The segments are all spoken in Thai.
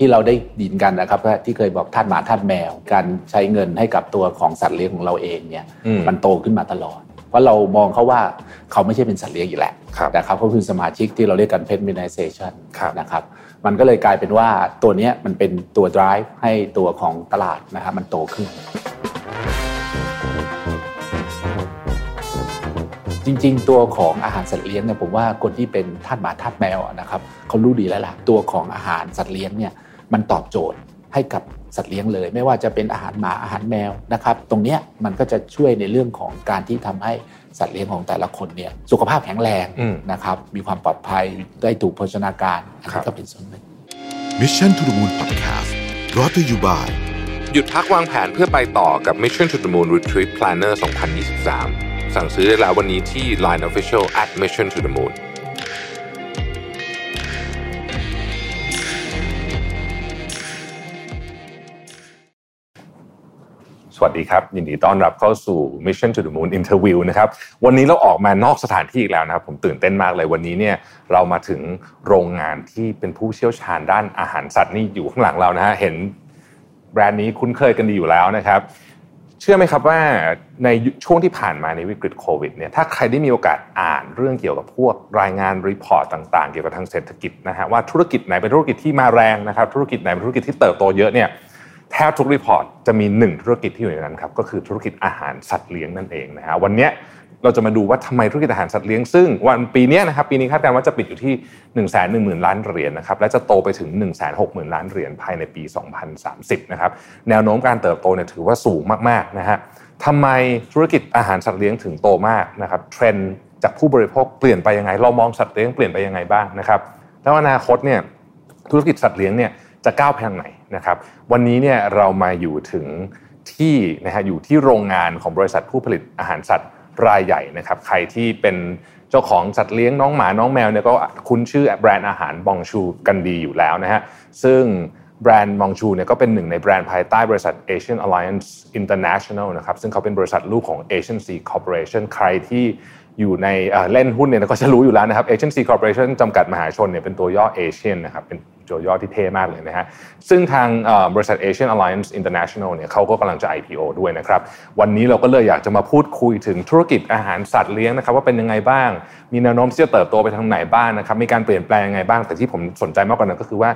ที่เราได้ดินกันนะครับที่เคยบอกท่านหมาท่านแมว การใช้เงินให้กับตัวของสัตว์เลี้ยงของเราเองเนี่ยมันโตขึ้นมาตลอด เพราะเรามองเขาว่าเขาไม่ใช่เป็นสัตว์เลี้ยงอีกแหละแต่ครับเขาคือสมาชิกที่เราเรียกกันเพ t m น n i z a t i o n นะครับมันก็เลยกลายเป็นว่าตัวนี้มันเป็นตัว drive ให้ตัวของตลาดนะครับมันโตขึ้น จริงๆ ตัวของอาหารสัตว์เลี้ยงเนี่ยผมว่าคนที่เป็นทาสหมาทาสแมวนะครับเขารู้ดีแล้วล่ะตัวของอาหารสัตว์เลี้ยงเนี่ย มันตอบโจทย์ให้กับสัตว์เลี้ยงเลย ไม่ว่าจะเป็นอาหารหมาอาหารแมวนะครับตรงนี้มันก็จะช่วยในเรื่องของการที่ทำให้สัตว์เลี้ยงของแต่ละคนเนี่ยสุขภาพแข็งแรงนะครับมีความปลอดภัยได้ถูกโภชนาการอันนี้ก็เป็นส่วนหนึ่ง Mission to the Moon Podcast รอ t ธออยู่บ่ายหยุดพักวางแผนเพื่อไปต่อกับ Mission to the Moon Retreat Planner 2023 สั่งซื้อได้แล้ววันนี้ที่ Line Official at Mission to the Moon วัสดีครับ ยินดีต้อนรับเข้าสู่ Mission to the Moon Interview นะครับวันนี้เราออกมานอกสถานที่อีกแล้วนะครับ ผมตื่นเต้นมากเลยวันนี้เนี่ยเรามาถึงโรงงานที่เป็นผู้เชี่ยวชาญด้านอาหารสัตว์นี่อยู่ข้างหลังเรานะฮะเห็นแบรนด์นี้คุ้นเคยกันดีอยู่แล้วนะครับ เชื่อไหมครับว่าในช่วงที่ผ่านมาในวิกฤตโควิดเนี่ยถ้าใครได้มีโอกาสอ่านเรื่องเกี่ยวกับพวกรายงานรีพอร์ตต่าง ๆ เกี่ยวกับทางเศรษฐกิจนะฮะว่าธุรกิจไหนเป็นธุรกิจที่มาแรงนะครับธุรกิจไหนเป็นธุรกิจที่เติบโตเยอะเนี่ย แทบทุก report จะมีหนึ่งธุรกิจที่อยู่ในนั้นครับก็คือธุรกิจอาหารสัตว์เลี้ยงนั่นเองนะฮะวันนี้เราจะมาดูว่าทำไมธุรกิจอาหารสัตว์เลี้ยงซึ่งวันปีนี้นะครับปีนี้คาดการณ์ว่าจะปิดอยู่ที่หนึ่งแสนหนึ่งหมื่นล้านเหรียญนะครับและจะโตไปถึงหนึ่งแสนหกหมื่นล้านเหรียญภายในปี 2030นะครับแนวโน้มการเติบโตเนี่ยถือว่าสูงมากๆนะฮะทำไมธุรกิจอาหารสัตว์เลี้ยงถึงโตมากนะครับเทรนด์จากผู้บริโภคเปลี่ยนไปยังไง เรามองสัตว์เลี้ยงเปลี่ยนไปยังไงบ้างนะครับแล้วอนาคตเนี่ยธุรกิจสัตว์เลี้ยงเนี่ยจะก้าวไปทางไหน นะครับวันนี้เนี่ยเรามาอยู่ถึงที่นะฮะอยู่ที่โรงงานของบริษัทผู้ผลิตอาหารสัตว์รายใหญ่นะครับใครที่เป็นเจ้าของสัตว์เลี้ยงน้องหมาน้องแมวเนี่ยก็คุ้นชื่อแบรนด์อาหารบองชูกันดีอยู่แล้วนะฮะซึ่งแบรนด์มองชูเนี่ยก็เป็นหนึ่งในแบรนด์ภายใต้บริษัท Asian Alliance International นะครับซึ่งเขาเป็นบริษัทลูกของ Asian Sea Corporation ใครที่อยู่ในเล่นหุ้นเนี่ยก็จะรู้อยู่แล้วนะครับ Asian Sea Corporation จำกัดมหาชนเนี่ยเป็นตัวย่อ Asian นะครับเป็น โจยอดที่เท่มากเลยนะฮะซึ่งทางบริษัท Asian Alliance International เนี่ยเขาก็กำลังจะ IPO ด้วยนะครับ วันนี้เราก็เลยอยากจะมาพูดคุยถึงธุรกิจอาหารสัตว์เลี้ยงนะครับ ว่าเป็นยังไงบ้าง มีแนวโน้มที่จะเติบโตไปทางไหนบ้างนะครับ มีการเปลี่ยนแปลงยังไงบ้าง แต่ที่ผมสนใจมากกว่านั้นก็คือว่า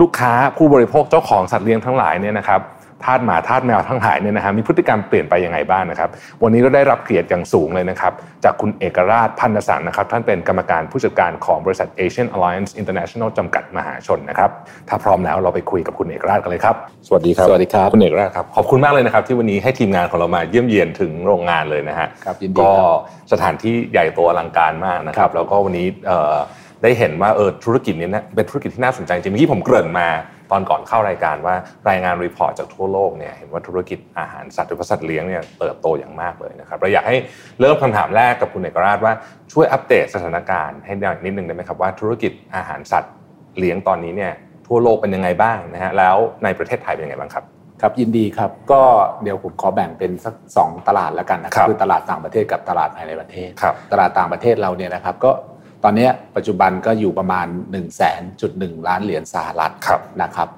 ลูกค้าผู้บริโภคเจ้าของสัตว์เลี้ยงทั้งหลายเนี่ยนะครับ ทาสหมาทาสแมวทั้งหลายเนี่ยนะฮะมีพฤติกรรมเปลี่ยนไปยังไงบ้างนะครับ วันนี้ก็ได้รับเกียรติอย่างสูงเลยนะครับ จากคุณเอกราชพันธสันนะครับ ท่านเป็นกรรมการผู้จัดการของบริษัท Asian Alliance International จำกัดมหาชนนะครับ ถ้าพร้อมแล้วเราไปคุยกับคุณเอกราชกันเลยครับ สวัสดีครับ สวัสดีครับ คุณเอกราชครับ ขอบคุณมากเลยนะครับ ที่วันนี้ให้ทีมงานของเรามาเยี่ยมเยียนถึงโรงงานเลยนะฮะครับยินดีก็สถานที่ใหญ่โตอลังการมากนะครับ แล้วก็วันนี้ได้เห็นว่าเออธุรกิจนี้นะเป็นธุรกิจที่น่าสนใจจริงเมื่อกี้ผมเกริ่นมา ตอนก่อนเข้ารายการว่ารายงานรีพอร์ตจากทั่วโลกเนี่ยเห็นว่าธุรกิจอาหารสัตว์หรือสัตว์เลี้ยงเนี่ยเติบโตอย่างมากเลยนะครับเราอยากให้เริ่มคำถามแรกกับคุณเอกราชว่าช่วยอัปเดตสถานการณ์ให้นิดนึงได้ไหมครับว่าธุรกิจอาหารสัตว์เลี้ยงตอนนี้เนี่ยทั่วโลกเป็นยังไงบ้างนะฮะแล้วในประเทศไทยเป็นยังไงบ้างครับครับยินดีครับก็เดี๋ยวผมขอแบ่งเป็นสักสองตลาดแล้วกันนะครับคือตลาดต่างประเทศกับตลาดภายในประเทศ ตลาดต่างประเทศเราเนี่ยนะครับก็ ตอนนี้ปัจจุบันก็อยู่ประมาณ1นึ่งแสนจุดหนึ่งล้านเหรียญสหรัฐนะครับ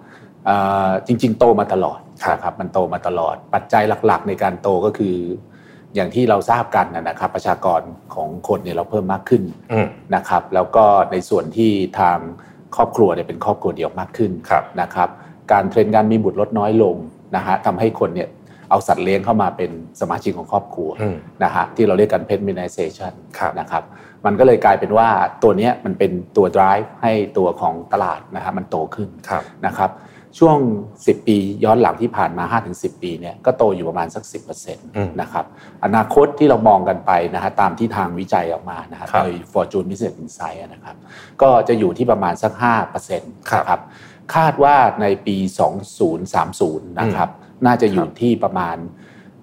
จริง ๆ โตมาตลอดนะครับมันโตมาตลอด ปัจจัยหลัก ๆ ในการโตก็คือ อย่างที่เราทราบกันนะครับ ประชากรของคนเนี่ยเราเพิ่มมากขึ้นนะครับ แล้วก็ในส่วนที่ทางครอบครัวเนี่ยเป็นครอบครัวเดียวมากขึ้นนะครับ การเทรนการมีบุตรลดน้อยลงนะฮะทำให้คนเนี่ย เอาสัตว์เลี้ยงเข้ามาเป็นสมาชิกของครอบครัวนะฮะที่เราเรียกกันเพ t มิน i z a t i o n นะครับมันก็เลยกลายเป็นว่าตัวนี้มันเป็นตัว drive ให้ตัวของตลาดนะครับมันโตขึ้นนะครับช่วง 10 ปีย้อนหลังที่ผ่านมา 5-10 ปีเนี่ยก็โตอยู่ประมาณสัก 10%นะครับอนาคตที่เรามองกันไปนะฮะตามที่ทางวิจัยออกมานะฮะโดย Fortune Business Insight นะครับก็จะอยู่ที่ประมาณสัก5%นะครับคาดว่าในปี 2030 นะครับ น่าจะอยู่ที่ประมาณ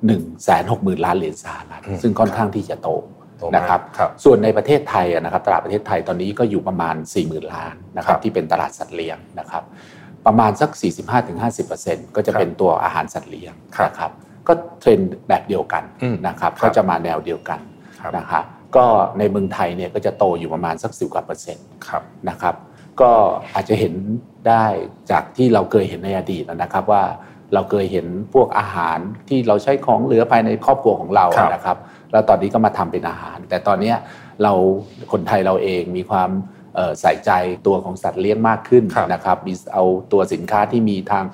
1 6 0 0 0 0 ล้านเหรียญสหรัฐซึ่งค่อนข้างที่จะโตนะครับ ส่วนในประเทศไทยนะครับตลาดประเทศไทยตอนนี้ก็อยู่ประมาณ 40,000 ล้านนะครับที่เป็นตลาดสัตว์เลี้ยงนะครับประมาณสัก 45-50%ก็จะเป็นตัวอาหารสัตว์เลี้ยงนะครับก็เทรนแบบเดียวกันนะครับก็จะมาแนวเดียวกันนะครับก็ในเมืองไทยเนี่ยก็จะโตอยู่ประมาณสักสิบกว่าเปอร์เซ็นต์นะครับก็อาจจะเห็นได้จากที่เราเคยเห็นในอดีตนะครับว่า เราเคยเห็นพวกอาหารที่เราใช้ของเหลือภายในครอบครัวของเรานะครับ แล้วตอนนี้ก็มาทำเป็นอาหาร แต่ตอนนี้เราคนไทยเราเองมีความใส่ใจตัวของสัตว์เลี้ยงมากขึ้นนะครับมีเอาตัวสินค้าที่มีทาง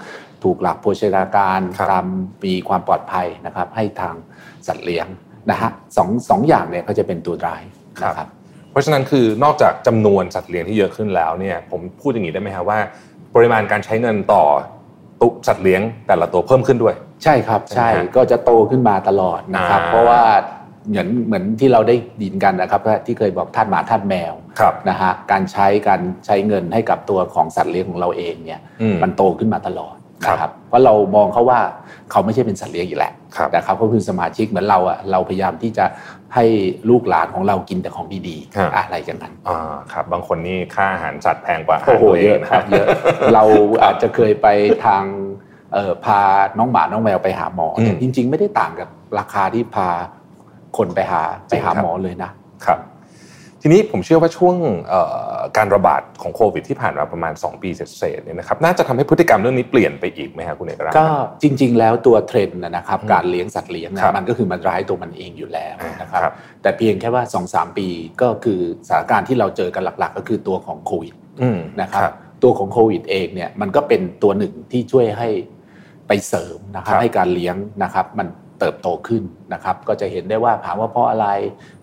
ถูกหลักโภชนาการตามมีความปลอดภัยนะครับให้ทางสัตว์เลี้ยงนะฮะสองสองอย่างเนี่ยก็จะเป็นตัวร้ายนะครับเพราะฉะนั้นคือนอกจากจำนวนสัตว์เลี้ยงที่เยอะขึ้นแล้วเนี่ยผมพูดอย่างนี้ได้ไหมครับว่า ปริมาณการใช้เงินต่อตุ สัตว์เลี้ยงแต่ละตัวเพิ่มขึ้นด้วย ใช่ครับใช่ก็จะโตขึ้นมาตลอดนะครับ เพราะว่าเหมือนเหมือนที่เราได้ดินกันนะครับที่เคยบอกท่านหมาท่านแมวนะฮะการใช้การใช้เงินให้กับตัวของสัตว์เลี้ยงของเราเองเนี่ยมันโตขึ้นมาตลอดนะครับเพราะเรามองเขาว่าเขาไม่ใช่เป็นสัตว์เลี้ยงอีกแหละนะครับเขาคือสมาชิกเหมือนเราอะเราพยายามที่จะ ให้ลูกหลานของเรากินแต่ของดีๆอะไรอย่างนั้นอ่าครับ บางคนนี่ค่าอาหารสัตว์แพงกว่าโอ้โหเยอะครับเยอะเราอาจจะเคยไปทางเออพาน้องหมาน้องแมวไปหาหมอแต่จริง ๆ ไม่ได้ต่างกับราคาที่พาคนไปหาไปหาหมอเลยนะครับ ทีนี้ผมเชื่อว่าช่วงการระบาดของโควิดที่ผ่านมาประมาณ 2 ปีเศษเนี่ยนะครับน่าจะทำให้พฤติกรรมเรื่องนี้เปลี่ยนไปอีกไหมครับคุณเอกรัตก็จริง ๆ แล้วตัวเทรนด์นะครับการเลี้ยงสัตว์เลี้ยงนะมันก็คือมันร้ายตัวมันเองอยู่แล้วนะครับแต่เพียงแค่ว่า 2-3 ปีก็คือสถานการณ์ที่เราเจอกันหลัก ๆ ก็คือตัวของโควิดนะครับตัวของโควิดเองเนี่ยมันก็เป็นตัวหนึ่งที่ช่วยให้ไปเสริมนะครับให้การเลี้ยงนะครับมันเติบโตขึ้นนะครับก็จะเห็นได้ว่าถามว่าเพราะอะไร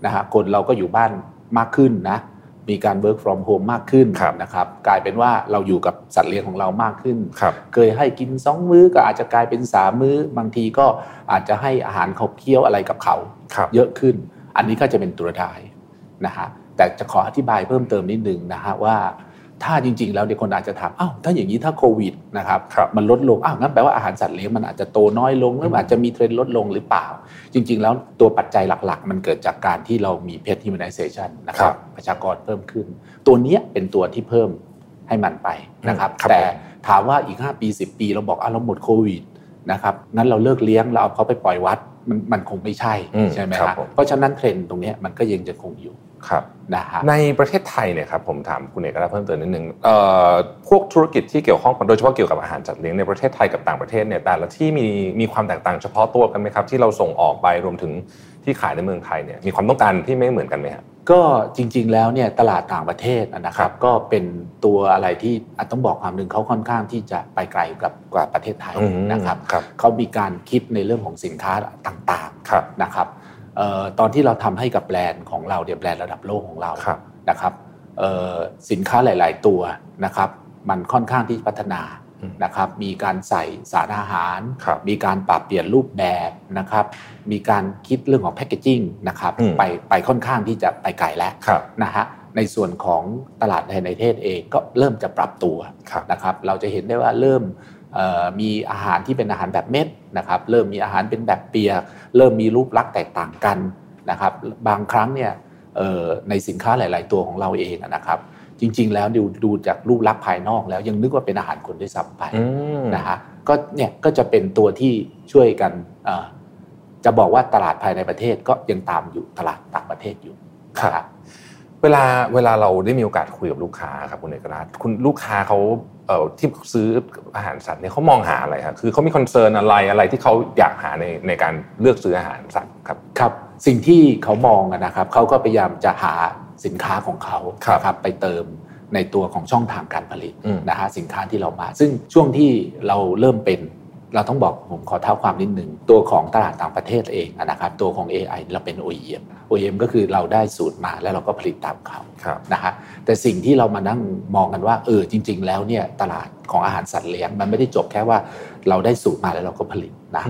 นะฮะคนเราก็อยู่บ้าน มากขึ้นนะมีการ work from home มากขึ้นนะครับกลายเป็นว่าเราอยู่กับสัตว์เลี้ยงของเรามากขึ้นเคยให้กินสองมื้อก็อาจจะกลายเป็นสามมื้อบางทีก็อาจจะให้อาหารเขาเคี้ยวอะไรกับเขาเยอะขึ้น อันนี้ก็จะเป็นตัวท้ายนะฮะแต่จะขออธิบายเพิ่มเติมนิดนึงนะฮะว่า ถ้าจริง ๆ แล้วเด็กคนอาจจะถามอ้าวถ้าอย่างนี้ถ้าโควิดนะครับมันลดลงอ้าวงั้นแปลว่าอาหารสัตว์เลี้ยงมันอาจจะโตน้อยลงหรืออาจจะมีเทรนด์ลดลงหรือเปล่า จริง ๆ แล้วตัวปัจจัยหลักๆ มันเกิดจากการที่เรามีเพ t humanization นะครับประชากรเพิ่มขึ้น ตัวนี้เป็นตัวที่เพิ่มให้มันไปนะครับแต่ถามว่าอีก 5 ปี 10 ปีเราบอกอ้าวเราหมดโควิดนะครับงั้นเราเลิกเลี้ยงเราเอาเขาไปปล่อยวัดมันมันคงไม่ใช่ใช่ไหมครับเพราะฉะนั้นเทรนด์ตรงนี้มันก็ยังจะคงอยู่ ครับนะฮะในประเทศไทยเนี่ยครับผมถามคุณเอกราเพิ่มเติมนิดนึงพวกธุรกิจที่เกี่ยวข้องโดยเฉพาะเกี่ยวกับอาหารจัดเลี้ยงในประเทศไทยกับต่างประเทศเนี่ยแต่ละที่มีมีความแตกต่างเฉพาะตัวกันไหมครับ ที่เราส่งออกไปรวมถึงที่ขายในเมืองไทยเนี่ยมีความต้องการที่ไม่เหมือนกันไหมครับก็จริง ๆ แล้วเนี่ยตลาดต่างประเทศนะครับ ก็เป็นตัวอะไรที่ต้องบอกความหนึ่งเขาค่อนข้างที่จะไปไกลกับกว่าประเทศไทยนะครับเขามีการคิดในเรื่องของสินค้าต่างๆนะครับ ตอนที่เราทำให้กับแบรนด์ของเราเดียแบรนด์ระดับโลกของเรานะครับสินค้าหลาย ๆ ตัวนะครับ มันค่อนข้างที่พัฒนานะครับ มีการใส่สารอาหารมีการปรับเปลี่ยนรูปแบบนะครับ มีการคิดเรื่องของแพคเกจิ้งนะครับ ไปไปค่อนข้างที่จะไปไกลแล้วนะฮะในส่วนของตลาดในประเทศเองก็เริ่มจะปรับตัวนะครับ เราจะเห็นได้ว่าเริ่ม มีอาหารที่เป็นอาหารแบบเม็ดนะครับเริ่มมีอาหารเป็นแบบเปียก เริ่มมีรูปลักษณ์แตกต่างกันนะครับบางครั้งเนี่ยในสินค้าหลาย ๆ ตัวของเราเองนะครับ จริง ๆ แล้วดูดูจากรูปลักษณ์ภายนอกแล้วยังนึกว่าเป็นอาหารคนด้วยซ้ำไปนะฮะก็เนี่ยก็จะเป็นตัวที่ช่วยกันจะบอกว่าตลาดภายในประเทศก็ยังตามอยู่ตลาดต่างประเทศอยู่ครับ เวลาเวลาเราได้มีโอกาสคุยกับลูกค้าครับคุณเอกราชคุณลูกค้าเขาเอ่อที่ซื้ออาหารสัตว์เนี่ยเขามองหาอะไรครับคือเขามี concern อะไรอะไรที่เขาอยากหาในในการเลือกซื้ออาหารสัตว์ครับครับ สิ่งที่เขามองนะครับเขาก็พยายามจะหาสินค้าของเขาครับไปเติมในตัวของช่องทางการผลิตนะฮะสินค้าที่เรามา ซึ่งช่วงที่เราเริ่มเป็น เราต้องบอกผมขอเท้าความนิดหนึ่งตัวของตลาดต่างประเทศเองนะครับตัวของ AI เราเป็น OEM OEM ก็คือเราได้สูตรมาแล้วเราก็ผลิตตามเขานะฮะแต่สิ่งที่เรามานั่งมองกันว่าเออจริง ๆ แล้วเนี่ยตลาดของอาหารสัตว์เลี้ยงมันไม่ได้จบแค่ว่าเราได้สูตรมาแล้วเราก็ผลิตนะ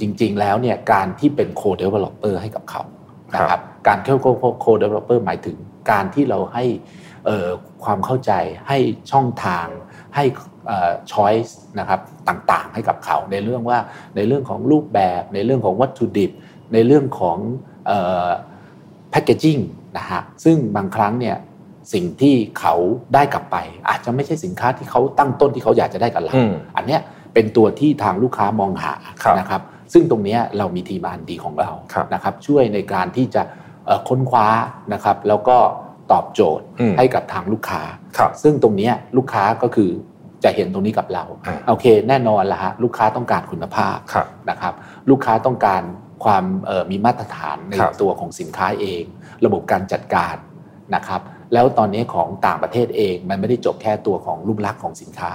จริง ๆ แล้วเนี่ยการที่เป็น co-developer ให้กับเขานะครับการเข้า co-developer หมายถึงการที่เราให้ความเข้าใจให้ช่องทางให้ ช้อยส์นะครับต่างๆ ให้กับเขา ในเรื่องว่าในเรื่องของรูปแบบ ในเรื่องของวัตถุดิบ ในเรื่องของแพคเกจิ้งนะฮะซึ่งบางครั้งเนี่ยสิ่งที่เขาได้กลับไป อาจจะไม่ใช่สินค้าที่เขาตั้งต้นที่เขาอยากจะได้กับเราอันเนี้ยเป็นตัวที่ทางลูกค้ามองหานะครับ ซึ่งตรงนี้เรามีทีมอันดีของเรานะครับ ช่วยในการที่จะค้นคว้านะครับ แล้วก็ตอบโจทย์ให้กับทางลูกค้า ซึ่งตรงนี้ลูกค้าก็คือ จะเห็นตรงนี้กับเราโอเค แน่นอนละฮะลูกค้าต้องการคุณภาพนะครับ ลูกค้าต้องการความมีมาตรฐานในตัวของสินค้าเอง ระบบการจัดการนะครับ แล้วตอนนี้ของต่างประเทศเอง มันไม่ได้จบแค่ตัวของรูปลักษณ์ของสินค้า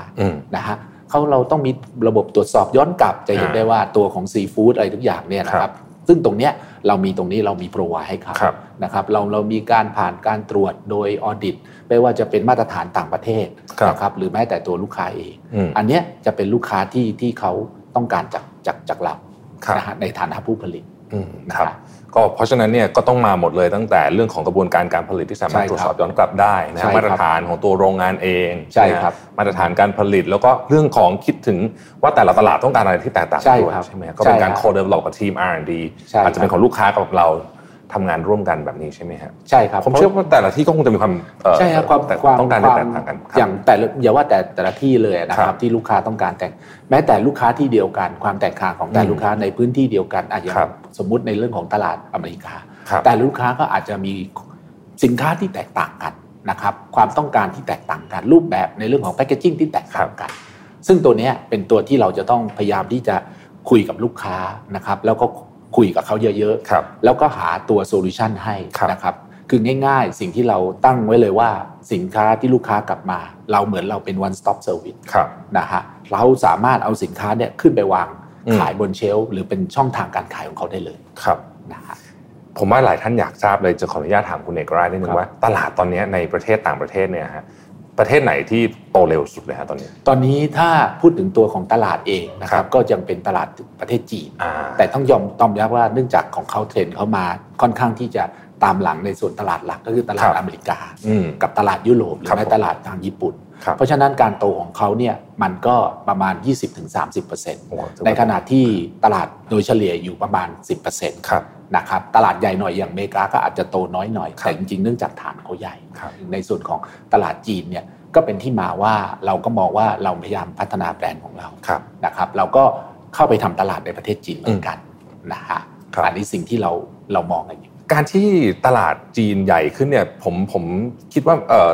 นะฮะเขาเราต้องมีระบบตรวจสอบย้อนกลับจะเห็นได้ว่าตัวของซีฟู้ดอะไรทุกอย่างเนี่ยนะครับ ซึ่งตรงเนี้ยเรามีตรงนี้เรามีโปรไวให้ครับนะครับเราเรามีการผ่านการตรวจโดยออดิตไม่ว่าจะเป็นมาตรฐานต่างประเทศนะครับหรือแม้แต่ตัวลูกค้าเอง อันเนี้ยจะเป็นลูกค้าที่ที่เขาต้องการจากจากจากเรานะฮะในฐานะผู้ผลิตนะครับ ก็เพราะฉะนั้นเนี่ยก็ต้องมาหมดเลยตั้งแต่เรื่องของกระบวนการการผลิตที่สามารถตรวจสอบย้อนกลับได้นะมาตรฐานของตัวโรงงานเองใช่ครับมาตรฐานการผลิตแล้วก็เรื่องของคิดถึงว่าแต่ละตลาดต้องการอะไรที่แตกต่างกันด้วยใช่ไหมก็เป็นการโคเดเวลลอปกับทีม R&D อาจจะเป็นของลูกค้ากับเรา ทำงานร่วมกันแบบนี้ใช่ไหมครับใช่ครับผมเชื่อว่าแต่ละที่ก็คงจะมีความใช่ครับความต้องการที่แตกต่างกันอย่างแต่อย่าว่าแต่แต่ละที่เลยนะครับที่ลูกค้าต้องการแต่แม้แต่ลูกค้าที่เดียวกันความแตกต่างของแต่ลูกค้าในพื้นที่เดียวกันอาจจะสมมุติในเรื่องของตลาดอเมริกา แต่ลูกค้าก็อาจจะมีสินค้าที่แตกต่างกันนะครับความต้องการที่แตกต่างกันรูปแบบในเรื่องของแพคเกจิ้งที่แตกต่างกัน ซึ่งตัวนี้เป็นตัวที่เราจะต้องพยายามที่จะคุยกับลูกค้านะครับแล้วก็ คุยกับเขาเยอะๆ แล้วก็หาตัวโซลูชันให้นะครับ คือง่ายๆ สิ่งที่เราตั้งไว้เลยว่าสินค้าที่ลูกค้ากลับมา เราเหมือนเราเป็น one stop service นะฮะเราสามารถเอาสินค้าเนี่ยขึ้นไปวางขายบนเชลฟ์หรือเป็นช่องทางการขายของเขาได้เลยครับนะฮะผมว่าหลายท่านอยากทราบเลยจะขออนุญาตถามคุณเอกราชนิดนึงว่า ตลาดตอนนี้ในประเทศต่างประเทศเนี่ยฮะ ประเทศไหนที่โตเร็วสุดเลยฮะตอนนี้ ตอนนี้ถ้าพูดถึงตัวของตลาดเองนะครับก็ยังเป็นตลาดประเทศจีน แต่ต้องยอมต้องย้ำว่าเนื่องจากของเขาเทรนเขามาค่อนข้างที่จะตามหลังในส่วนตลาดหลักก็คือตลาดอเมริกา กับตลาดยุโรปหรือแม้ตลาดทางญี่ปุ่น เพราะฉะนั้นการโตของเขาเนี่ยมันก็ประมาณ 20-30%ในขณะที่ตลาดโดยเฉลี่ยอยู่ประมาณ 10%ครับนะครับตลาดใหญ่หน่อยอย่างอเมริกาก็อาจจะโตน้อยหน่อยแต่จริงๆเนื่องจากฐานเขาใหญ่ ในส่วนของตลาดจีนเนี่ยก็เป็นที่มาว่าเราก็มองว่าเราพยายามพัฒนาแบรนด์ของเรานะครับ เราก็เข้าไปทำตลาดในประเทศจีนเหมือนกันนะฮะอันนี้สิ่งที่เราเรามองกันอยู่การที่ตลาดจีนใหญ่ขึ้นเนี่ยผมผมคิดว่าเออ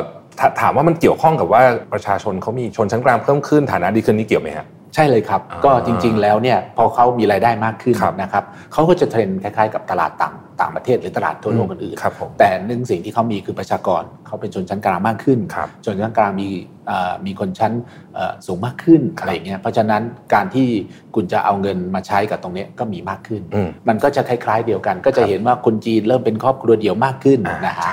ถามว่ามันเกี่ยวข้องกับว่าประชาชนเขามีชนชั้นกลางเพิ่มขึ้นฐานะดีขึ้นนี่เกี่ยวไหมฮะใช่เลยครับ ก็จริงๆแล้วเนี่ยพอเขามีรายได้มากขึ้นนะครับเขาก็จะเทรนคล้ายๆ กับตลาดต่าง ต่างประเทศหรือตลาดทั่วโลกอื่นๆแต่หนึ่งสิ่งที่เขามีคือประชากรเขาเป็นชนชั้นกลางมากขึ้น ชนชั้นกลางมีมีคนชั้นสูงมากขึ้นอะไรเงี้ยเพราะฉะนั้นการที่คุณจะเอาเงินมาใช้กับตรงนี้ก็มีมากขึ้น มันก็จะคล้าย ๆ เดียวกัน ก็จะเห็นว่าคนจีนเริ่มเป็นครอบครัวเดี่ยวมากขึ้นนะฮะ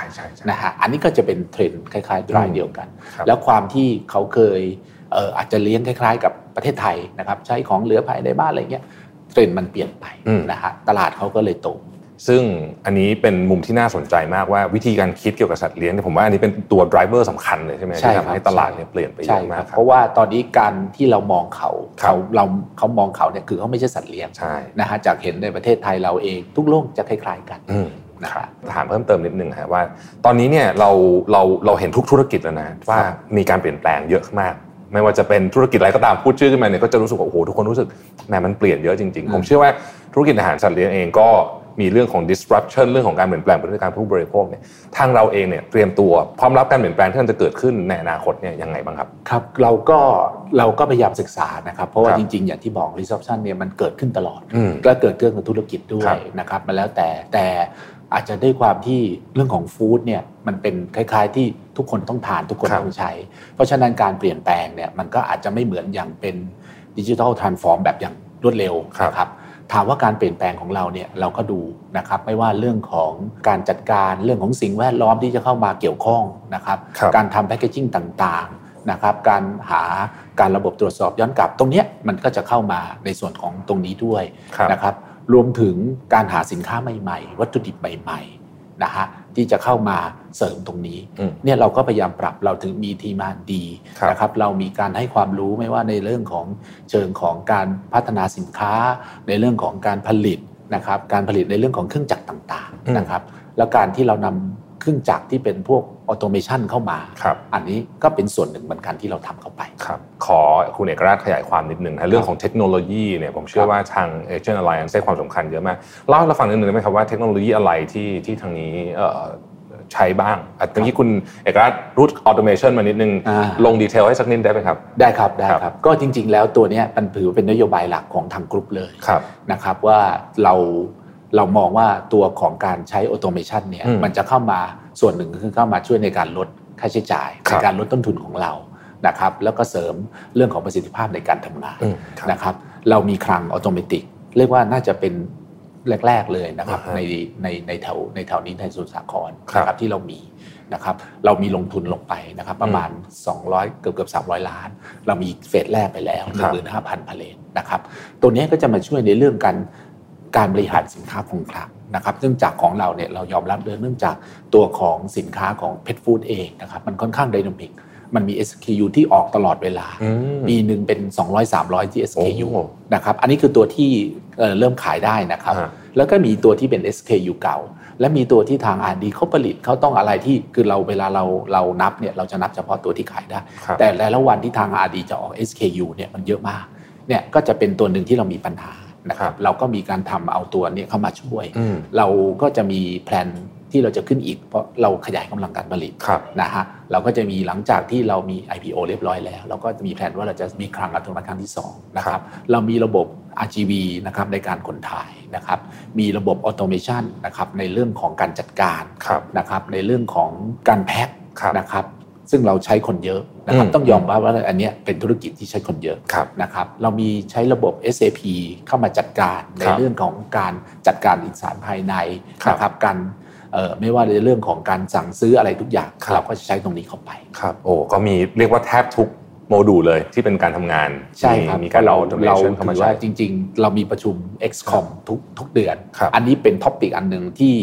นะฮะอันนี้ก็จะเป็นเทรนด์คล้ายๆรายเดียวกัน แล้วความที่เขาเคยอาจจะเลี้ยงคล้ายๆ กับประเทศไทยนะครับใช้ของเหลือภายในบ้านอะไรเงี้ยเทรนด์มันเปลี่ยนไปนะฮะตลาดเขาก็เลยโต ซึ่งอันนี้เป็นมุมที่น่าสนใจมากว่าวิธีการคิดเกี่ยวกับสัตว์เลี้ยงผมว่าอันนี้เป็นตัว driver สำคัญเลยใช่ไหมที่ทำให้ตลาดเนี่ยเปลี่ยนไปเยอะมากเพราะว่าตอนนี้การที่เรามองเขาเขาเราเขามองเขาเนี่ยคือเขาไม่ใช่สัตว์เลี้ยงนะฮะจากเห็นในประเทศไทยเราเองทุกโลกจะคล้าย ๆ กันนะครับถามเพิ่มเติมนิดนึงฮะว่า ตอนนี้เนี่ยเราเราเราเห็นทุกธุรกิจแล้วนะว่ามีการเปลี่ยนแปลงเยอะมาก ไม่ว่าจะเป็นธุรกิจอะไรก็ตามพูดชื่อขึ้นมาเนี่ยก็จะรู้สึกว่าโอ้โหทุกคนรู้สึกแหมมันเปลี่ยนเยอะจริงๆ ผมเชื่อว่าธุรกิจอาหารสัตว์เลี้ยงเองก็มีเรื่องของ disruption เรื่องของการเปลี่ยนแปลงพฤติกรรมผู้บริโภคเนี่ยทางเราเองเนี่ยเตรียมตัวพร้อมรับการเปลี่ยนแปลงที่มันจะเกิดขึ้นในอนาคตเนี่ยยังไงบ้างครับครับเราก็เราก็พยายามศึกษานะครับเพราะว่าจริง ๆ อย่างที่บอก disruption เนี่ยมันเกิดขึ้นตลอดก็เกิดเรื่องกับธุรกิจด้วยนะครับมาแล้วแต่แต่ อาจจะด้วยความที่เรื่องของฟู้ดเนี่ยมันเป็นคล้าย ๆ ที่ทุกคนต้องทานทุกคนต้องใช้ เพราะฉะนั้นการเปลี่ยนแปลงเนี่ยมันก็อาจจะไม่เหมือนอย่างเป็น digital transform แบบอย่างรวดเร็วนะครับถามว่าการเปลี่ยนแปลงของเราเนี่ยเราก็ดูนะครับไม่ว่าเรื่องของการจัดการเรื่องของสิ่งแวดล้อมที่จะเข้ามาเกี่ยวข้องนะครับการทำ packaging ต่างๆนะครับการหาการระบบตรวจสอบย้อนกลับตรงนี้มันก็จะเข้ามาในส่วนของตรงนี้ด้วยนะครับ รวมถึงการหาสินค้าใหม่ๆ วัตถุดิบใหม่ๆนะฮะที่จะเข้ามาเสริมตรงนี้เนี่ยเราก็พยายามปรับเราถึงมีทีมานดีนะครับเรามีการให้ความรู้ไม่ว่าในเรื่องของเชิงของการพัฒนาสินค้า ในเรื่องของการผลิตนะครับการผลิตในเรื่องของเครื่องจักรต่างๆนะครับแล้วการที่เรานำ เครื่องจักรที่เป็นพวกออโตเมชันเข้ามาครับอันนี้ก็เป็นส่วนหนึ่งเหมือนกันที่เราทำเข้าไปครับขอคุณเอกราชขยายความนิดนึงนะเรื่องของเทคโนโลยีเนี่ยผมเชื่อว่าทางเอเชี่ยนอะไลอันซ์ให้ความสำคัญเยอะมากเล่าให้เราฟังนิดนึงได้ไหมครับว่าเทคโนโลยีอะไรที่ที่ทางนี้ใช้บ้างอะเมื่อกี้คุณเอกราชพูด automation มานิดนึงอ่าลง detail ให้สักนิดได้ไหมครับ ได้ครับ ได้ครับครับก็จริง ๆ แล้วตัวเนี้ยมันถือเป็นนโยบายหลักของทางกรุ๊ปเลยครับนะครับว่าเรา เรามองว่าตัวของการใช้ automation เนี่ยอืมมันจะเข้ามาส่วนหนึ่งคือเข้ามาช่วยในการลดค่าใช้จ่ายครัในบการลดต้นทุนของเรานะครับแล้วก็เสริมเรื่องของประสิทธิภาพในการทำงานอืมครับนะครับเรามีคลังออโตเมติกเรียกว่าน่าจะเป็นแรก ๆเลยนะครับอ่าฮะในในในแถวในแถวนี้ในสมุทรสาครครับนะครับที่เรามีนะครับเรามีลงทุนลงไปนะครับประมาณ 200 เกือบเกือบ300 ล้าน เรามีเฟสแรกไปแล้วครับ15,000พาเลนนะครับตัวเนี้ยก็จะมาช่วยในเรื่องการ การบริหารสินค้าคงคลังนะครับเนื่องจากของเราเนี่ยเรายอมรับเรื่องเนื่องจากตัวของสินค้าของเพ t ฟู้ดเองนะครับมันค่อนข้างไดนามิกมันมี SKU ที่ออกตลอดเวลาอืมปีหนึ่งเป็น 200-300 ที่ SKU โอ้นะครับอันนี้คือตัวที่เอ่อเริ่มขายได้นะครับฮะแล้วก็มีตัวที่เป็น SKU เก่า และมีตัวที่ทาง R&D เขาผลิตเขาต้องอะไรที่คือเราเวลาเราเรานับเนี่ยเราจะนับเฉพาะตัวที่ขายได้ครับแต่แต่ละวันที่ทาง R&D จะออก SKU เนี่ยมันเยอะมากเนี่ยก็จะเป็นตัวหนึ่งที่เรามีปัญหา นะครับเราก็มีการทำเอาตัวเนี้เข้ามาช่วยอืมเราก็จะมีแผนที่เราจะขึ้นอีก เพราะเราขยายกำลังการผลิตครับนะฮะเราก็จะมีหลังจากที่เรามี IPO เรียบร้อยแล้ว เราก็จะมีแผนว่าเราจะมีคลังอัตโนมัติครั้งที่2นะครับเรามีระบบ RGV นะครับในการขนถ่ายนะครับมีระบบออโตเมชันนะครับในเรื่องของการจัดการครับนะครับในเรื่องของการแพ็คครับนะครับ ซึ่งเราใช้คนเยอะนะครับอืมต้องยอมรับว่าอันเนี้ยเป็นธุรกิจที่ใช้คนเยอะครับนะครับเรามีใช้ระบบ SAP เข้ามาจัดการในครับเรื่องของการจัดการเอกสารภายในครับนะครับการเอ่อไม่ว่าในเรื่องของการสั่งซื้ออะไรทุกอย่างครับเราก็จะใช้ตรงนี้เข้าไปครับโอ้ก็มีเรียกว่าแทบทุกโมดูลเลยที่เป็นการทำงานใช่ครับมีมีการเรา automation เราเข้ามาถือใช้ว่าจริง ๆ เรามีประชุม EXCOM ทุกทุกเดือนครับอันนี้เป็น topic อันหนึ่งที่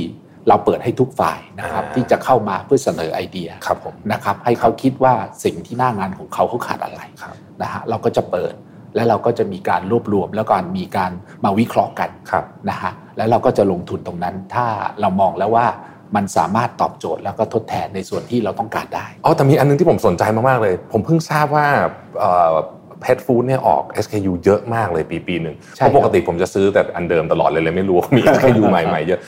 เราเปิดให้ทุกฝ่ายนะครับอ่าที่จะเข้ามาเพื่อเสนอไอเดียครับผมนะครับให้เขาคิดว่าสิ่งที่หน้างานของเขาเขาขาดอะไรครับนะฮะเราก็จะเปิดและเราก็จะมีการรวบรวมแล้วก็มีการมาวิเคราะห์กันครับนะฮะแล้วเราก็จะลงทุนตรงนั้น ถ้าเรามองแล้วว่ามันสามารถตอบโจทย์แล้วก็ทดแทนในส่วนที่เราต้องการได้อ๋อแต่มีอันนึงที่ผมสนใจมากๆเลย ผมเพิ่งทราบว่าเพจฟู้ดเนี่ยออก SKU เยอะมากเลยปีปีหนึ่งใช่เพราะปกครับติผมจะซื้อแต่อันเดิมตลอดเลยเลยไม่รู้ว่ามี SKU ใหม่ๆเยอะ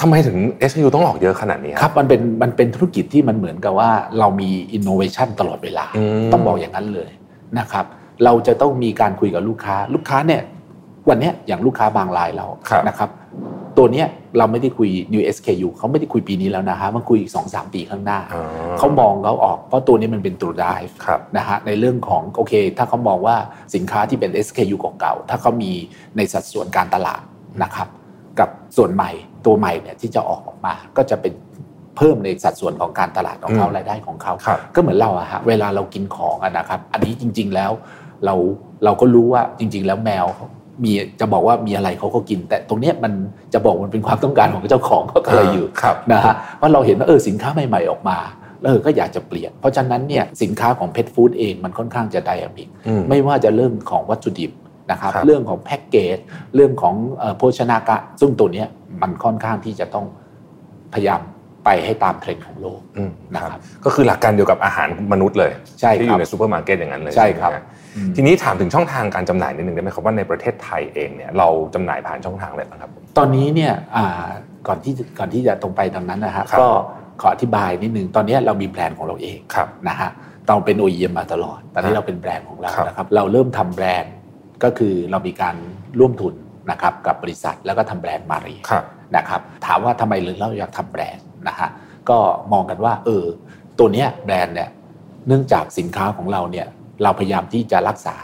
ทำไมถึง SKU ต้องออกเยอะขนาดนี้ครับมันเป็นมันเป็นธุรกิจที่มันเหมือนกับว่าเรามีอินโนเวชันตลอดเวลาอืมต้องบอกอย่างนั้นเลยนะครับเราจะต้องมีการคุยกับลูกค้า ลูกค้าเนี่ยวันเนี้ยอย่างลูกค้าบางรายเราครับนะครับ ตัวเนี้ยเราไม่ได้คุย new SKU เขาไม่ได้คุยปีนี้แล้วนะฮะมันคุยอีกสองสามปีข้างหน้าอ๋อเขามองเขาออกเพราะตัวนี้มันเป็นตัว drive ครับนะฮะในเรื่องของโอเค ถ้าเขามองว่าสินค้าที่เป็น SKU เก่าๆถ้าเขามีในสัดส่วนการตลาดนะครับ กับส่วนใหม่ ตัวใหม่เนี่ยที่จะออกออกมา ก็จะเป็นเพิ่มในสัดส่วนของการตลาดของเขาอืมรายได้ของเขาครับก็เหมือนเราอะฮะเวลาเรากินของอะนะครับ อันนี้จริง ๆแล้วเราเราก็รู้ว่าจริง ๆ แล้วแมวเขามีจะบอกว่ามีอะไรเขาก็กิน แต่ตรงเนี้ยมันจะบอกมันเป็นความต้องการของเจ้าของเขาก็เลยอยู่ครับนะฮะเพราะเราเห็นว่าเออสินค้าใหม่ ๆ ออกมาแล้วเออก็อยากจะเปลี่ยน เพราะฉะนั้นเนี่ยสินค้าของเพ t ฟู้ดเองมันค่อนข้างจะไดอะมิกอืมไม่ว่าจะเรื่องของวัตถุดิบ นะครับครับเรื่องของแพ็กเกจเรื่องของเอ่อโภชนาการซึ่งตัวเนี้ยมันค่อนข้างที่จะต้องพยายามไปให้ตามเทรนด์ของโลกอืมนะครับก็คือหลักการเดียวกับอาหารมนุษย์เลยใช่ที่อครับยู่ในซูเปอร์มาร์เก็ตอย่างนั้นเลยใช่ครับไหมฮะทีนี้ถามถึงช่องทางการจำหน่ายนิดนึงได้ไหมครับว่าในประเทศไทยเองเนี่ยเราจำหน่ายผ่านช่องทางอะไรบ้างครับ ตอนนี้เนี่ยอ่าก่อนที่ก่อนที่จะตรงไปตรงนั้นนะฮะครับก็ขออธิบายนิดนึงตอนนี้เรามีแบรนด์ของเราเองครับนะฮะเราเป็น OEM มาตลอดตอนนี้ครับเราเป็นแบรนด์ของเราครับนะครับเราเริ่มทำแบรนด์ ก็คือเรามีการร่วมทุนนะครับกับบริษัทแล้วก็ทำแบรนด์มาเรียครับนะครับถามว่าทำไมเราอยากทำแบรนด์นะฮะก็มองกันว่าเออตัวเนี้ยแบรนด์เนี่ยเนื่องจากสินค้าของเราเนี่ยเราพยายามที่จะรักษา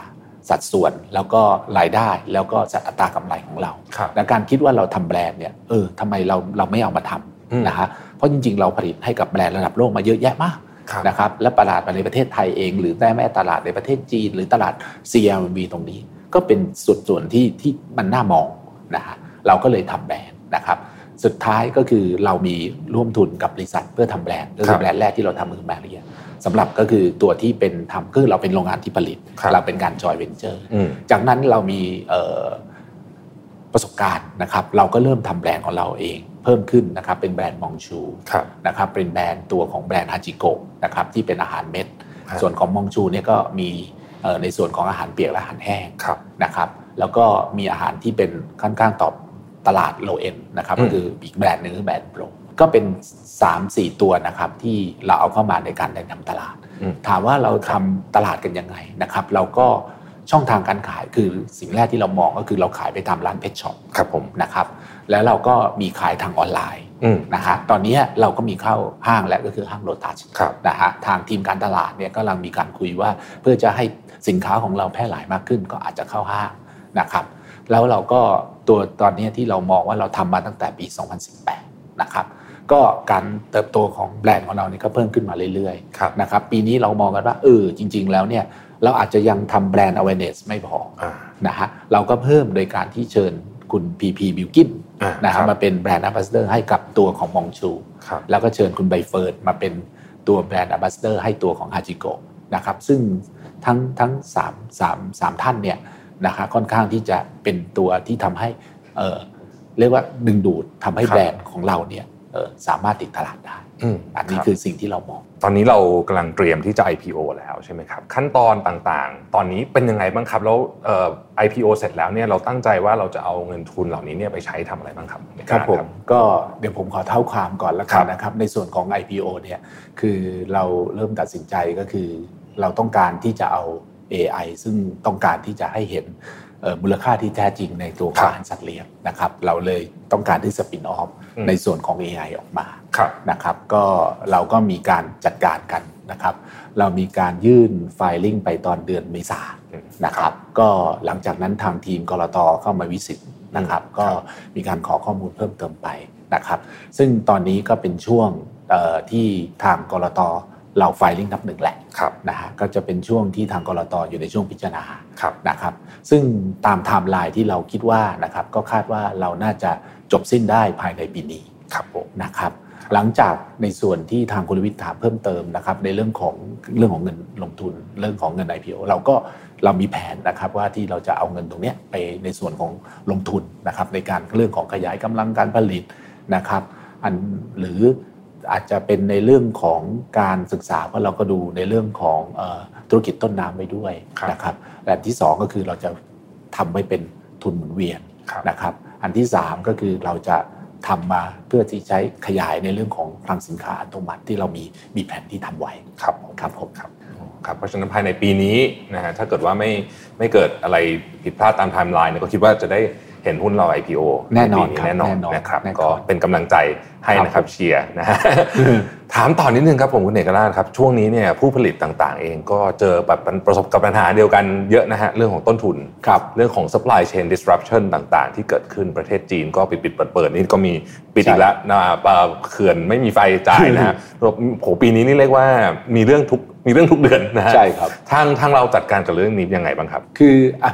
สัดส่วนแล้วก็รายได้แล้วก็อัตรากำไรของเราครับและการคิดว่าเราทำแบรนด์เนี่ยเออทำไมเราเราไม่เอามาทอืมำนะฮะเพราะจริง ๆ เราผลิตให้กับแบรนด์ระดับโลกมาเยอะแยะมากครับนะครับและตลาดในประเทศไทยเอง หรือแม้ตลาดในประเทศจีน หรือตลาด CLMV ตรงนี้ ก็เป็นส่วนส่วนที่ที่มันน่ามองนะฮะเราก็เลยทำแบรนด์นะครับ สุดท้ายก็คือเรามีร่วมทุนกับบริษัทเพื่อทำแบรนด์ก็คือครับแบรนด์แรกที่เราทำคือแมรี่สำหรับก็คือตัวที่เป็นทำคือเราเป็นโรงงานที่ผลิตครับเราเป็นการจอยเวนเจอร์อืมจากนั้นเรามีเอ่อประสบการณ์นะครับ เราก็เริ่มทำแบรนด์ของเราเองเพิ่มขึ้นนะครับเป็นแบรนด์มองชูครับนะครับเป็นแบรนด์ตัวของแบรนด์ฮาจิโกะนะครับที่เป็นอาหารเม็ดครับส่วนของมองชูเนี่ยก็มีเอ่อ ในส่วนของอาหารเปียกและอาหารแห้งครับนะครับ แล้วก็มีอาหารที่เป็นค่อนข้างตอบตลาด low-end นะครับอืมก็คืออีกแบรนด์หนึ่งคือแบรนด์โปรก็เป็น 3 4 ตัวนะครับที่เราเอาเข้ามาในการแนะนำตลาด ถามว่าเราทำตลาดกันยังไงนะครับ เราก็ช่องทางการขายคือสิ่งแรกที่เรามองก็คือเราขายไปตามร้าน pet shop ครับผมนะครับ แล้วเราก็มีขายทางออนไลน์นะฮะตอนนี้เราก็มีเข้าห้างแล้วก็คือห้างโลตัสนะฮะทางทีมการตลาดเนี่ยก็กำลังมีการคุยว่า เพื่อจะให้สินค้าของเราแพร่หลายมากขึ้นก็อาจจะเข้าห้างนะครับ แล้วเราก็ตัวตอนนี้ที่เรามองว่าเราทำมาตั้งแต่ปี 2018 นะครับก็การเติบโตของแบรนด์ของเราเนี่ยก็เพิ่มขึ้นมาเรื่อยๆนะครับปีนี้เรามองกันว่าเออจริง ๆ แล้วเนี่ยเราอาจจะยังทำแบรนด์ awareness ไม่พอนะฮะเราก็เพิ่มโดยการที่เชิญ คุณพีพีบิวกินนะครับมาเป็นแบรนด์ a อ b a s s a d o r ให้กับตัวของมองชู แล้วก็เชิญคุณใบเฟิร์นมาเป็นตัวแบรนด์ a อ b a s s a d o r ให้ตัวของฮาจิโกะนะครับซึ่งทั้งทั้งสามสามสามท่านเนี่ยนะครับค่อนข้างที่จะเป็นตัวที่ทำให้เออเรียกว่าดึงดูดทำให้แบรนด์ของเราเนี่ยสามารถติดตลาดได้ อันนี้คือสิ่งที่เรามอง ตอนนี้เรากำลังเตรียมที่จะ IPO แล้วใช่ไหมครับขั้นตอนต่างๆ ตอนนี้เป็นยังไงบ้างครับแล้ว IPO เสร็จแล้วเนี่ยเราตั้งใจว่าเราจะเอาเงินทุนเหล่านี้เนี่ยไปใช้ทำอะไรบ้างครับครับผมก็เดี๋ยวผมขอเท่าความก่อนแล้วกันนะครับในส่วนของ IPO เนี่ยคือเราเริ่มตัดสินใจก็คือ เราต้องการที่จะเอา AI ซึ่งต้องการที่จะให้เห็น มูลค่าที่แท้จริงในตัวอาหารสัตว์เลี้ยงนะครับเราเลยต้องการที่สปินออฟในส่วนของ AI ออกมานะครับก็เราก็มีการจัดการกันนะครับเรามีการยื่นไฟลิ่งไปตอนเดือนเมษายนนะครับก็หลังจากนั้นทางทีมกรตเข้ามาวิสิตนะครับก็มีการขอข้อมูลเพิ่มเติมไปนะครับซึ่งตอนนี้ก็เป็นช่วงที่ทางกรต เราไฟลิ่งนับหนึ่งแหละนะฮะก็จะเป็นช่วงที่ทางกรตอยู่ในช่วงพิจารณานะครับซึ่งตามไทม์ไลน์ที่เราคิดว่านะครับก็คาดว่าเราน่าจะจบสิ้นได้ภายในปีนี้ครับผมนะครับหลังจากในส่วนที่ทางคุณวิทย์ถามเพิ่มเติมนะครับในเรื่องของเรื่องของเงินลงทุนเรื่องของเงิน IPO เราก็เรามีแผนนะครับว่าที่เราจะเอาเงินตรงนี้ไปในส่วนของลงทุนนะครับในการเรื่องของขยายกำลังการผลิตนะครับอันหรือ อาจจะเป็นในเรื่องของการศึกษาเพราะเราก็ดูในเรื่องของธุรกิจต้นน้ำไปด้วยนะครับและที่ 2 ก็คือเราจะทำไว้เป็นทุนหมุนเวียนนะครับอันที่ 3 ก็คือเราจะทำมาเพื่อที่ใช้ขยายในเรื่องของคลังสินค้าอัตโนมัติที่เรามีมีแผนที่ทำไว้ครับครับผมครับครับเพราะฉะนั้นภายในปีนี้นะฮะถ้าเกิดว่าไม่ไม่เกิดอะไรผิดพลาดตามไทม์ไลน์ก็คิดว่าจะได้ เห็นหุ้นเรา IPO แน่นอนแน่นอนนะครับก็เป็นกำลังใจให้นะครับเชียร์นะฮะถามต่อนนิดนึงครับผมคุณเอกราชครับช่วงนี้เนี่ยผู้ผลิตต่างๆ เองก็เจอแบบประสบกับปัญหาเดียวกันเยอะนะฮะเรื่องของต้นทุนเรื่องของ supply chain disruption ต่างๆ ที่เกิดขึ้นประเทศจีนก็ปิดปิดเปิดเปิดนี่ก็มีปิดอีกแล้วนะเขื่อนไม่มีไฟจ่ายนะฮะโหปีนี้นี่เรียกว่ามีเรื่องทุกมีเรื่องทุกเดือนนะฮะใช่ครับทางทางเราจัดการกับเรื่องนี้ยังไงบ้างครับ คืออะ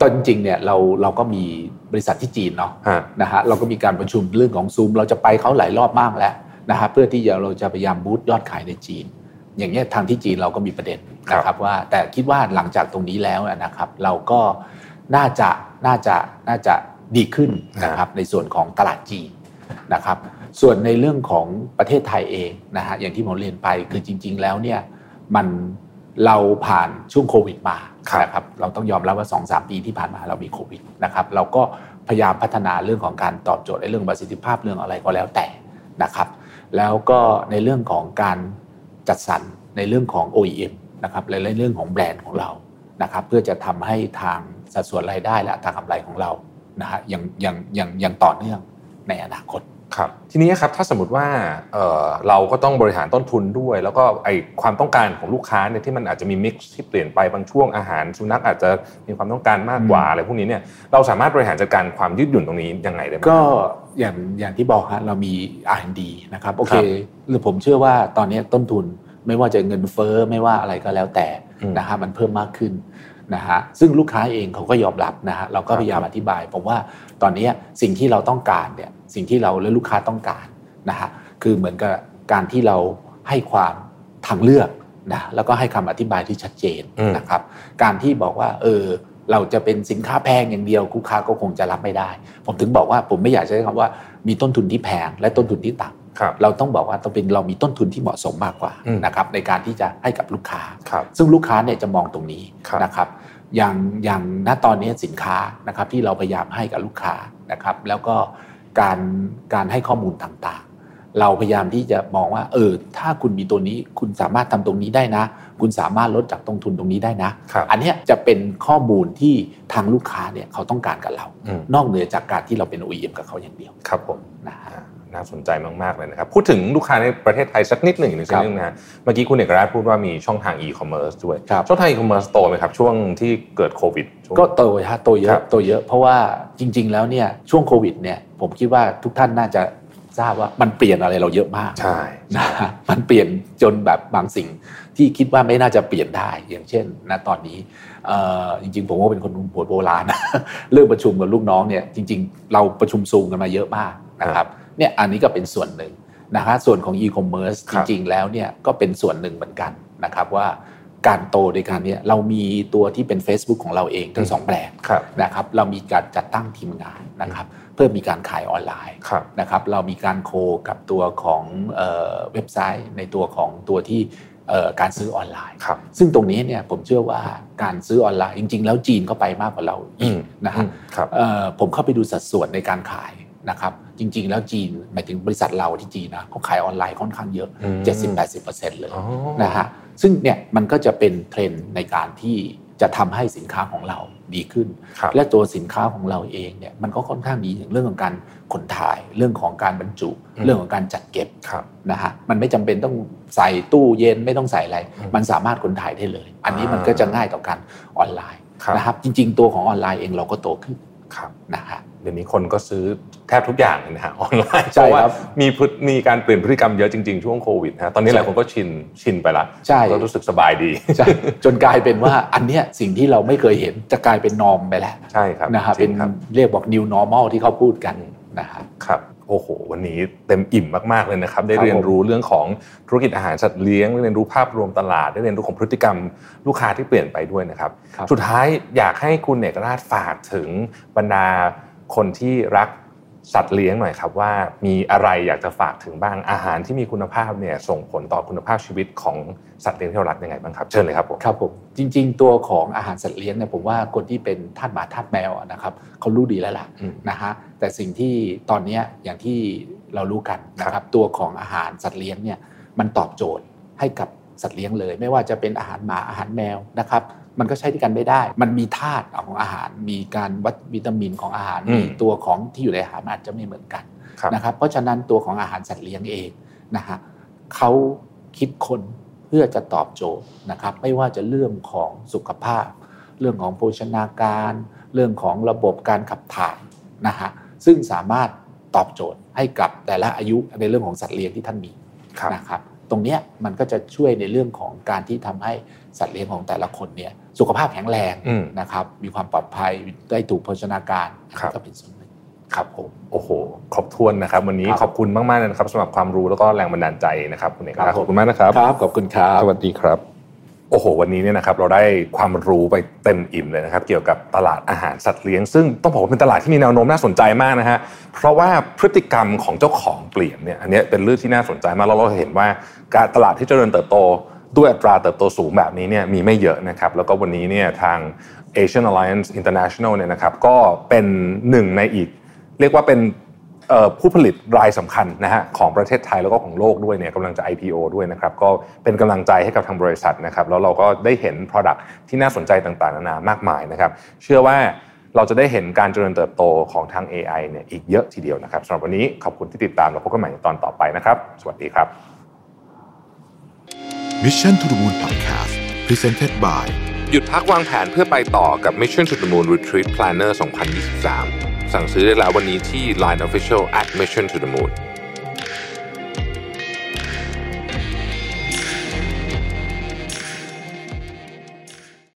ตอนจริงเนี่ยเราเราก็มี บริษัทที่จีนเนาะนะฮะเราก็มีการประชุมเรื่องของซูม เราจะไปเขาหลายรอบมากแล้วนะฮะเพื่อที่จะเราจะพยายามบูตยอดขายในจีน อย่างเงี้ยทางที่จีนเราก็มีประเด็นนะครับว่าแต่คิดว่าหลังจากตรงนี้แล้วนะครับ เราก็น่าจะน่าจะน่าจะดีขึ้นนะครับในส่วนของตลาดจีนนะครับ ส่วนในเรื่องของประเทศไทยเองนะฮะอย่างที่ผมเรียนไปคือจริง ๆ แล้วเนี่ยมัน เราผ่านช่วงโควิดมานะครับเราต้องยอมรับว่า2อสปีที่ผ่านมาเรามีโควิดนะครับเราก็พยายามพัฒนาเรื่องของการตอบโจทย์ในเรื่องประสิทธิภาพเรื่องอะไรก็แล้วแต่นะครับ แล้วก็ในเรื่องของการจัดสรรในเรื่องของ OEM นะครับและในเรื่องของแบรนด์ของเรานะครับเพื่อจะทำให้ทางสัดส่วนรายได้และทางกำไรของเรานะฮะยังยังยังยังต่อเนื่องในอนาคต ครับทีนี้ครับถ้าสมมติว่าเเราก็ต้องบริหารต้นทุนด้วย แล้วก็ไอความต้องการของลูกค้าเนี่ยที่มันอาจจะมีมิกซ์ที่เปลี่ยนไปบางช่วงอาหารสุนัขอาจจะมีความต้องการมากกว่าอะไรพวกนี้เนี่ยเราสามารถบริหารจัดการความยืดหยุ่นตรงนี้ยังไงได้ไหมก็อย่างอย่างที่บอกฮะเรามี R&D นะครับโอเคหรือผมเชื่อว่าตอนนี้ต้นทุนไม่ว่าจะเงินเฟ้อไม่ว่าอะไรก็แล้วแต่นะฮะมันเพิ่มมากขึ้นนะฮะซึ่งลูกค้าเองเขาก็ยอมรับนะฮะเราก็พยายามอธิบายผมว่าตอนนี้สิ่งที่เราต้องการเนี่ย สิ่งที่เราและลูกค้าต้องการนะฮะคือเหมือนกับการที่เราให้ความทางเลือกนะแล้วก็ให้คำอธิบายที่ชัดเจนนะครับ การที่บอกว่าเออเราจะเป็นสินค้าแพงอย่างเดียวลูกค้าก็คงจะรับไม่ได้ ผมถึงบอกว่าผมไม่อยากใช้คำว่ามีต้นทุนที่แพงและต้นทุนที่ต่ำเราต้องบอกว่าต้องเป็นเรามีต้นทุนที่เหมาะสมมากกว่านะครับในการที่จะให้กับลูกค้า ซึ่งลูกค้าเนี่ยจะมองตรงนี้นะครับอย่างอย่างณตอนนี้สินค้านะครับที่เราพยายามให้กับลูกค้านะครับ แล้วก็ การการให้ข้อมูลต่างๆ เราพยายามที่จะมองว่า เออ ถ้าคุณมีตัวนี้คุณสามารถทำตรงนี้ได้นะ คุณสามารถลดจากต้นทุนตรงนี้ได้นะ อันนี้จะเป็นข้อมูลที่ทางลูกค้าเนี่ยเขาต้องการกับเรา นอกเหนือจากการที่เราเป็น OEM กับเขาอย่างเดียวครับผมนะฮะน่าสนใจมาก ๆ เลยนะครับ พูดถึงลูกค้าในประเทศไทยสักนิดหนึ่งนึงสักนิดนึงนะเมื่อกี้คุณเอกราชพูดว่ามีช่องทางอีคอมเมิร์ซด้วย ช่องทางอีคอมเมิร์ซโตไหมครับ ช่วงที่เกิดโควิด ก็โตฮะโตเยอะโตเยอะ เพราะว่าจริง ๆ แล้วเนี่ยช่วงโควิดเนี่ย ผมคิดว่าทุกท่านน่าจะทราบว่ามันเปลี่ยนอะไรเราเยอะมากใช่นะมันเปลี่ยนจนแบบบางสิ่งที่คิดว่าไม่น่าจะเปลี่ยนได้อย่างเช่นณตอนนี้จริง ๆ ผมว่าเป็นคนหัวโบราณเรื่องประชุมกับลูกน้องเนี่ยจริง ๆ เราประชุมซูมกันมาเยอะมากนะครับเนี่ยอันนี้ก็เป็นส่วนหนึ่งนะฮะส่วนของอีคอมเมิร์ซจริง ๆ แล้วเนี่ยก็เป็นส่วนหนึ่งเหมือนกันนะครับว่า การโตในการนี้เรามีตัวที่เป็น Facebook ของเราเองทั้งสองแบรนด์นะครับเรามีการจัดตั้งทีมงานนะครับเพื่อมีการขายออนไลน์นะครับเรามีการโคกับตัวของเว็บไซต์ในตัวของตัวที่การซื้อออนไลน์ ซึ่งตรงนี้เนี่ยผมเชื่อว่าการซื้อออนไลน์จริง ๆ แล้วจีนก็ไปมากกว่าเราอีกนะฮะผมเข้าไปดูสัดส่วนในการขายนะครับจริง ๆ แล้วจีนหมายถึงบริษัทเราที่จีนนะเขาขายออนไลน์ค่อนข้างเยอะ 70-80%เลยนะฮะซึ่งเนี่ยมันก็จะเป็นเทรนด์ในการที่จะทำให้สินค้าของเราดีขึ้น และตัวสินค้าของเราเองเนี่ยมันก็ค่อนข้างดีอย่างเรื่องของการขนถ่าย เรื่องของการบรรจุ เรื่องของการจัดเก็บนะฮะมันไม่จำเป็นต้องใส่ตู้เย็นไม่ต้องใส่อะไร มันสามารถขนถ่ายได้เลย อันนี้มันก็จะง่ายต่อการออนไลน์นะครับจริง ๆ ตัวของออนไลน์เองเราก็โตขึ้นนะฮะ เดี๋ยวนี้คนก็ซื้อแทบทุกอย่างนะฮะออนไลน์เพราะว่ามีมีการเปลี่ยนพฤติกรรมเยอะจริงๆ ช่วงโควิดนะตอนนี้หลายคนก็ชินชินไปละใช่ก็รู้สึกสบายดี จนกลายเป็นว่าอันเนี้ยสิ่งที่เราไม่เคยเห็นจะกลายเป็นนอมไปแล้วใช่ครับนะฮะเป็นเรียกบอก new normal ที่เขาพูดกันนะฮะครับโอ้โห วันนี้เต็มอิ่มมาก ๆ เลยนะครับ ได้เรียนรู้เรื่องของธุรกิจอาหารสัตว์เลี้ยง ได้เรียนรู้ภาพรวมตลาด ได้เรียนรู้ของพฤติกรรมลูกค้าที่เปลี่ยนไปด้วยนะครับ สุดท้ายอยากให้คุณเอกราชฝากถึงบรรดา คนที่รักสัตว์เลี้ยงหน่อยครับว่ามีอะไรอยากจะฝากถึงบ้างอาหารที่มีคุณภาพเนี่ยส่งผลต่อคุณภาพชีวิตของสัตว์เลี้ยงที่เรารักยังไงบ้างครับเชิญเลยครับผมครับผมจริง ๆ ตัวของอาหารสัตว์เลี้ยงเนี่ยผมว่าคนที่เป็นทาสหมาทาสแมวนะครับเขารู้ดีแล้วล่ะนะฮะแต่สิ่งที่ตอนนี้อย่างที่เรารู้กันนะครับตัวของอาหารสัตว์เลี้ยงเนี่ยมันตอบโจทย์ให้กับสัตว์เลี้ยงเลย ไม่ว่าจะเป็นอาหารหมาอาหารแมวนะครับ มันก็ใช้ที่กันไม่ได้ มันมีธาตุของอาหาร มีการวัดวิตามินของอาหาร มีตัวของที่อยู่ในอาหารอาจจะไม่เหมือนกันนะครับ เพราะฉะนั้นตัวของอาหารสัตว์เลี้ยงเองนะฮะเขาคิดคนเพื่อจะตอบโจทย์นะครับ ไม่ว่าจะเรื่องของสุขภาพ เรื่องของโภชนาการ เรื่องของระบบการขับถ่ายนะฮะ ซึ่งสามารถตอบโจทย์ให้กับแต่ละอายุในเรื่องของสัตว์เลี้ยงที่ท่านมีนะครับ ตรงนี้มันก็จะช่วยในเรื่องของการที่ทำให้ สัตว์เลี้ยงของแต่ละคนเนี่ยสุขภาพแข็งแรงนะครับ มีความปลอดภัยได้ถูกโภชนาการก็เป็นส่วนหนึ่งครับผมโอ้โห ครบถ้วนนะครับ วันนี้ขอบคุณมากๆเลยนะครับสำหรับความรู้แล้วก็แรงบันดาลใจนะครับคุณเอกครับขอบคุณมากนะครับครับขอบคุณครับสวัสดีครับโอ้โห วันนี้เนี่ยนะครับเราได้ความรู้ไปเต็มอิ่มเลยนะครับ เกี่ยวกับตลาดอาหารสัตว์เลี้ยง ซึ่งต้องบอกว่าเป็นตลาดที่มีแนวโน้มน่าสนใจมากนะฮะเพราะว่าพฤติกรรมของเจ้าของเปลี่ยนเนี่ยอันนี้เป็นเรื่องที่น่าสนใจมากเราเราเห็นว่าการตลาดที่เจริญเติบโต ด้วยอัตราเติบโตสูงแบบนี้เนี่ยมีไม่เยอะนะครับแล้วก็วันนี้เนี่ยทาง Asian Alliance International เนี่ยนะครับก็เป็นหนึ่งในอีก เรียกว่าเป็นผู้ผลิตรายสำคัญนะฮะของประเทศไทยแล้วก็ของโลกด้วยเนี่ยกำลังจะ IPO ด้วยนะครับก็เป็นกำลังใจให้กับทางบริษัทนะครับแล้วเราก็ได้เห็น Product ที่น่าสนใจต่างๆนานามากมายนะครับเชื่อว่าเราจะได้เห็นการเจริญเติบโตของทาง AI เนี่ยอีกเยอะทีเดียวนะครับสำหรับวันนี้ขอบคุณที่ติดตามเราพบกันใหม่ในตอนต่อไปนะครับ สวัสดีครับ Mission to the Moon Podcast Presented by หยุดพักวางแผนเพื่อไปต่อกับ Mission to the Moon Retreat Planner 2023 สั่งซื้อได้แล้ววันนี้ที่ Line Official at Mission to the Moon